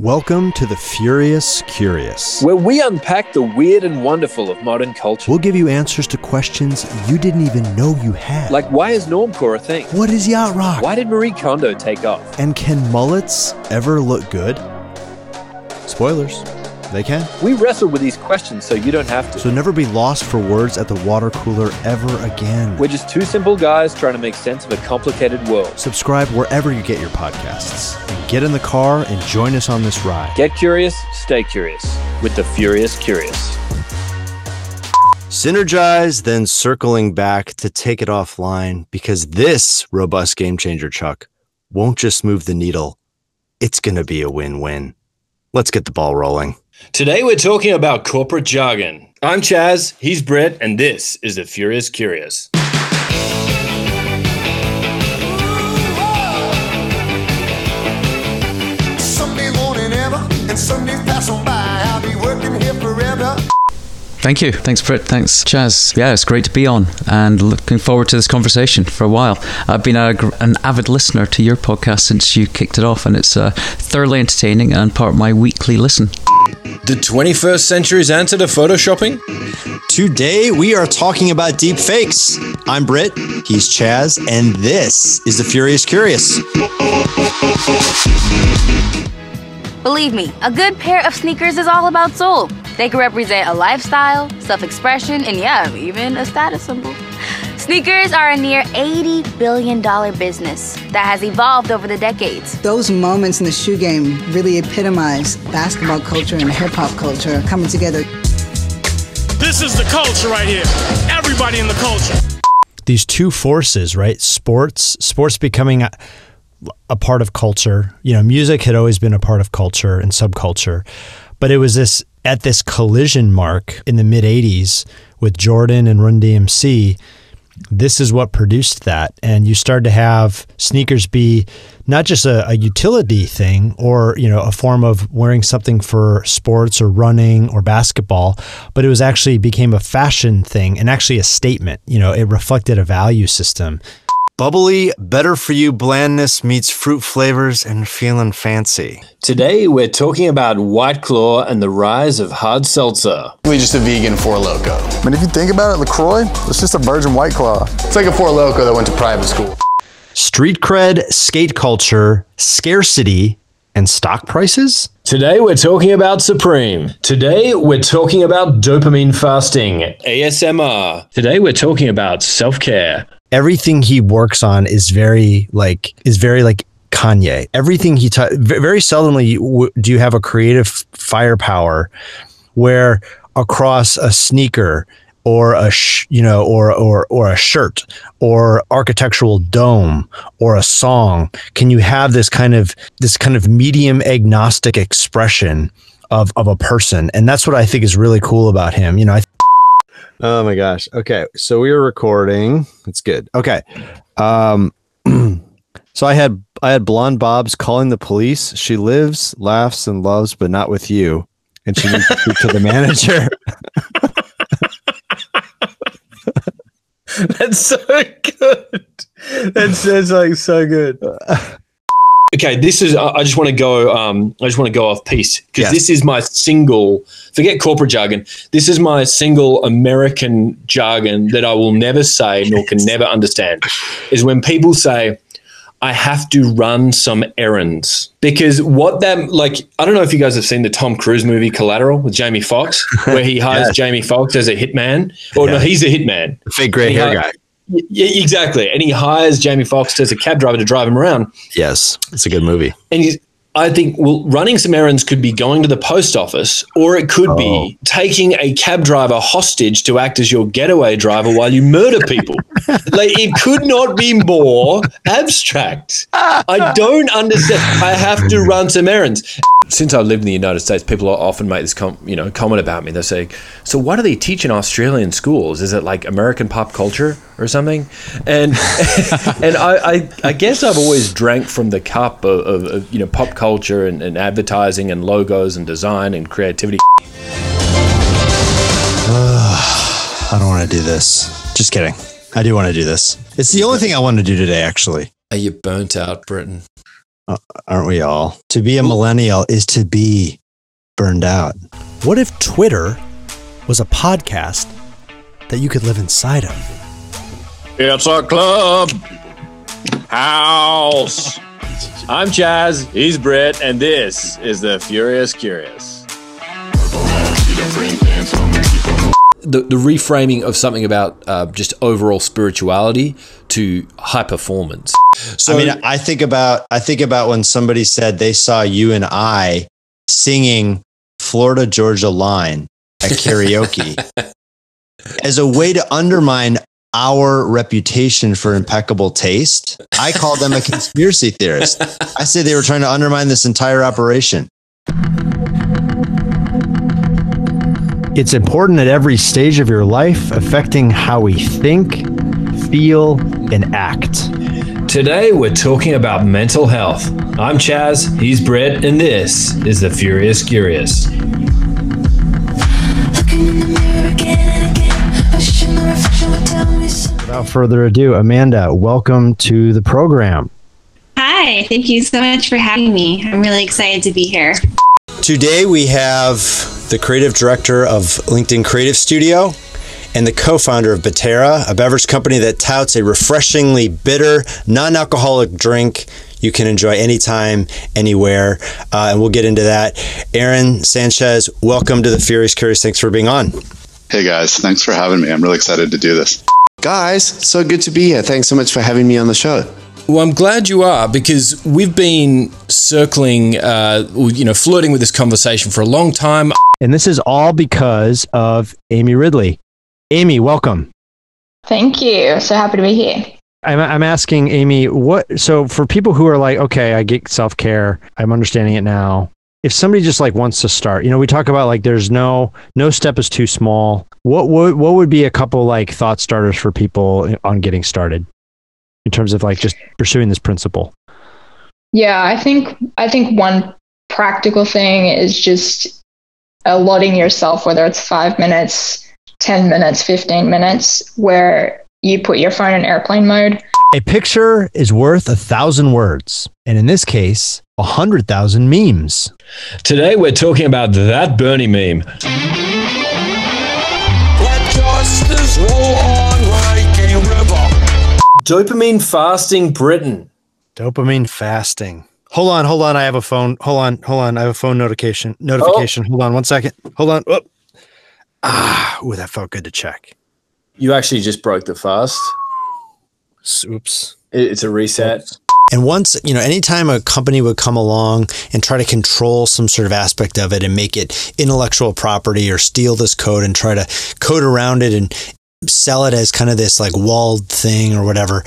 Welcome to the Furious Curious. where we unpack the weird and wonderful of modern culture. We'll give you answers to questions you didn't even know you had. Like, why is normcore a thing? what is yacht rock? Why did Marie Kondo take off? And can mullets ever look good? Spoilers. They can. We wrestle with these questions so you don't have to. So never be lost for words at the water cooler ever again. We're just two simple guys trying to make sense of a complicated world. Subscribe wherever you get your podcasts. And get in the car and join us on this ride. Get curious, stay curious with the Furious Curious. Synergize, then circling back to take it offline because this robust game changer, Chuck, won't just move the needle. It's going to be a win win. Let's get the ball rolling. Today we're talking about corporate jargon. I'm Chaz, he's Britt, and this is the Furious Curious. Someday morning ever, and Sundays pass on by. I'll be working here forever. Thank you. Thanks, Britt. Thanks, Chaz. Yeah, it's great to be on and looking forward to this conversation for a while. I've been a, an avid listener to your podcast since you kicked it off, and it's uh, thoroughly entertaining and part of my weekly listen. The 21st century's answer to photoshopping? Today we are talking about deep fakes. I'm Britt, he's Chaz, and this is the Furious Curious. Believe me, a good pair of sneakers is all about soul. They can represent a lifestyle, self expression, and yeah, even a status symbol. Sneakers are a near $80 billion business that has evolved over the decades. those moments in the shoe game really epitomize basketball culture and hip hop culture coming together. This is the culture right here. Everybody in the culture. these two forces, right? Sports, sports becoming a, a part of culture. You know, music had always been a part of culture and subculture, but it was this at this collision mark in the mid '80s with Jordan and Run DMC. This is what produced that, and you started to have sneakers be not just a, a utility thing or you know a form of wearing something for sports or running or basketball, but it was actually became a fashion thing and actually a statement. You know, it reflected a value system. Bubbly, better for you blandness meets fruit flavors and feeling fancy. Today we're talking about White Claw and the rise of hard seltzer. Really just a vegan Four Loco. I mean, if you think about it, LaCroix, it's just a virgin white claw. It's like a Four Loco that went to private school. Street cred, skate culture, scarcity, and stock prices? Today we're talking about Supreme. Today we're talking about dopamine fasting, ASMR. Today we're talking about self-care. Everything he works on is very like is very like Kanye. Everything he t- very seldomly do you have a creative firepower where across a sneaker or a sh- you know or or or a shirt or architectural dome or a song can you have this kind of this kind of medium agnostic expression of of a person and that's what I think is really cool about him you know I Oh my gosh. Okay. So we were recording. It's good. Okay. Um so I had I had blonde Bob's calling the police. She lives, laughs, and loves, but not with you. And she needs to speak to the manager. That's so good. That's, that's like so good. Okay, this is. I just want to go. Um, I just want to go off piece because Yes. this is my single. Forget corporate jargon. This is my single American jargon that I will never say nor can never understand. Is when people say, "I have to run some errands," because what that like. I don't know if you guys have seen the Tom Cruise movie Collateral with Jamie Foxx, where he hires Yes. Jamie Foxx as a hitman. Or no, he's a hitman. Fake gray hair guy. Y- Yeah, exactly. And he hires Jamie Foxx as a cab driver to drive him around. Yes. It's a good movie. And he's, I think, well, running some errands could be going to the post office, or it could be oh. taking a cab driver hostage to act as your getaway driver while you murder people. like, it could not be more abstract. I don't understand. I have to run some errands. Since I live in the United States, people often make this com- you know comment about me. They say, "So, what do they teach in Australian schools? Is it like American pop culture or something?" And and I, I, I guess I've always drank from the cup of, of, of you know pop culture and, and advertising and logos and design and creativity. I don't want to do this. Just kidding. I do want to do this. It's the only thing I want to do today, actually. Are you burnt out, Britton? Uh, aren't we all? To be a millennial is to be burned out. What if Twitter was a podcast that you could live inside of? It's a club house. I'm Chaz, he's Britt, and this is the Furious Curious. the, the reframing of something about uh, just overall spirituality to high performance. So I mean, I think about I think about when somebody said they saw you and I singing Florida Georgia Line at karaoke as a way to undermine our reputation for impeccable taste. I call them a conspiracy theorist. I say they were trying to undermine this entire operation. It's important at every stage of your life, affecting how we think, feel, and act. Today we're talking about mental health. I'm Chaz, he's Britt, and this is the Furious Curious. Further ado, Amanda, welcome to the program. Hi, thank you so much for having me. I'm really excited to be here. Today we have the creative director of LinkedIn Creative Studio and the co-founder of Batera, a beverage company that touts a refreshingly bitter, non-alcoholic drink you can enjoy anytime, anywhere. Uh, and we'll get into that. Aaron Sanchez, welcome to the Furious Curious. Thanks for being on. Hey guys, thanks for having me. I'm really excited to do this. Guys, so good to be here. Thanks so much for having me on the show. Well, I'm glad you are because we've been circling, uh, you know, flirting with this conversation for a long time. And this is all because of Amy Ridley. Amy, welcome. Thank you. So happy to be here. I'm, I'm asking Amy, what? So for people who are like, okay, I get self care, I'm understanding it now. If somebody just like wants to start, you know, we talk about like there's no no step is too small. What would what would be a couple like thought starters for people on getting started in terms of like just pursuing this principle? Yeah, I think I think one practical thing is just allotting yourself, whether it's five minutes, ten minutes, fifteen minutes, where you put your phone in airplane mode. A picture is worth a thousand words, and in this case, a hundred thousand memes. Today we're talking about that Bernie meme. Dopamine fasting Britton. Dopamine fasting. Hold on, hold on. I have a phone. Hold on, hold on. I have a phone notification. Notification. Hold on one second. Hold on. Oh. Ah, ooh, that felt good to check. You actually just broke the fast. Oops. It's a reset. And once, you know, anytime a company would come along and try to control some sort of aspect of it and make it intellectual property or steal this code and try to code around it and sell it as kind of this like walled thing or whatever,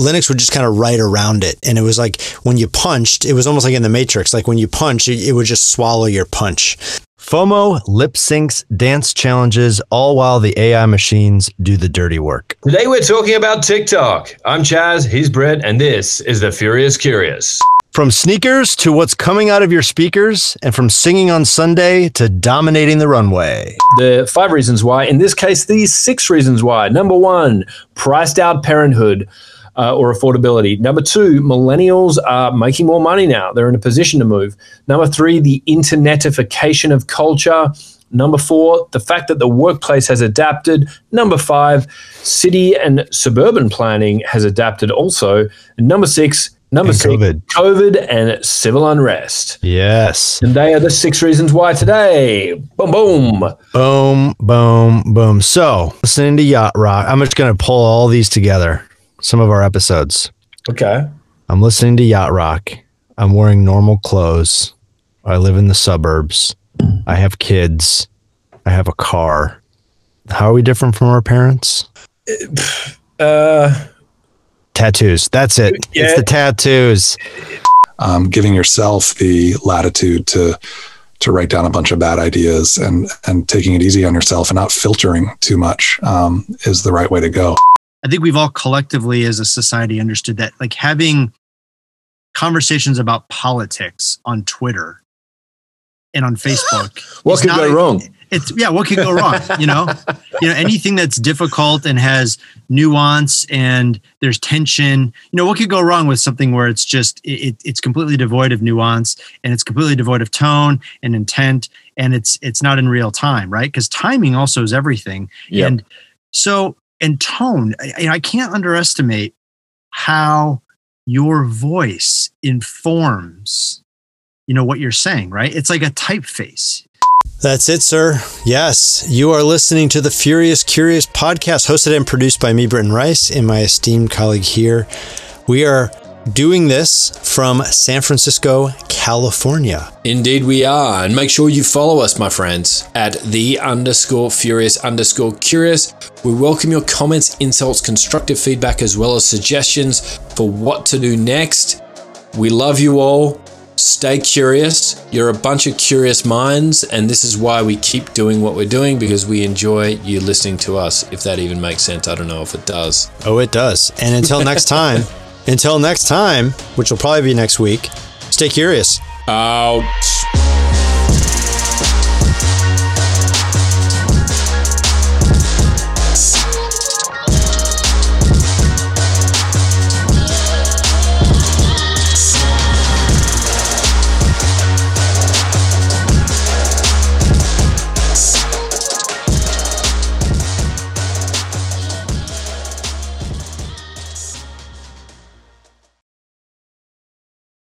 Linux would just kind of write around it. And it was like when you punched, it was almost like in the Matrix. Like when you punch, it, it would just swallow your punch. FOMO, lip syncs, dance challenges, all while the AI machines do the dirty work. Today we're talking about TikTok. I'm Chaz, he's Britt, and this is the Furious Curious. From sneakers to what's coming out of your speakers, and from singing on Sunday to dominating the runway. The five reasons why, in this case, these six reasons why. Number one, priced out parenthood. Uh, or affordability. Number two, millennials are making more money now. They're in a position to move. Number three, the internetification of culture. Number four, the fact that the workplace has adapted. Number five, city and suburban planning has adapted also. And number six, number And six, COVID. COVID and civil unrest. Yes. And they are the six reasons why today. Boom, boom. Boom, boom, boom. So, listening to Yacht Rock, I'm just going to pull all these together, some of our episodes. Okay. I'm listening to Yacht Rock. I'm wearing normal clothes. I live in the suburbs. I have kids. I have a car. How are we different from our parents? Uh, tattoos. That's it. It's Yeah. the tattoos. um, giving yourself the latitude to to write down a bunch of bad ideas and and taking it easy on yourself and not filtering too much um, is the right way to go. I think we've all collectively as a society understood that like having conversations about politics on Twitter and on Facebook. What could not go wrong? it's yeah what could go wrong you know you know anything that's difficult and has nuance and there's tension you know what could go wrong with something where it's just it, it's completely devoid of nuance and it's completely devoid of tone and intent and it's it's not in real time right because timing also is everything Yep. and so and tone I, I can't underestimate how your voice informs you know what you're saying right it's like a typeface That's it, sir. Yes, you are listening to the Furious Curious podcast, hosted and produced by me, Britton Rice, and my esteemed colleague here. We are doing this from San Francisco, California. Indeed, we are. And make sure you follow us, my friends, at the underscore furious underscore curious. We welcome your comments, insults, constructive feedback, as well as suggestions for what to do next. We love you all. Stay curious. You're a bunch of curious minds, and this is why we keep doing what we're doing because we enjoy you listening to us. If that even makes sense, I don't know if it does. Oh, it does. And until next time, until next time, which will probably be next week, stay curious. Out.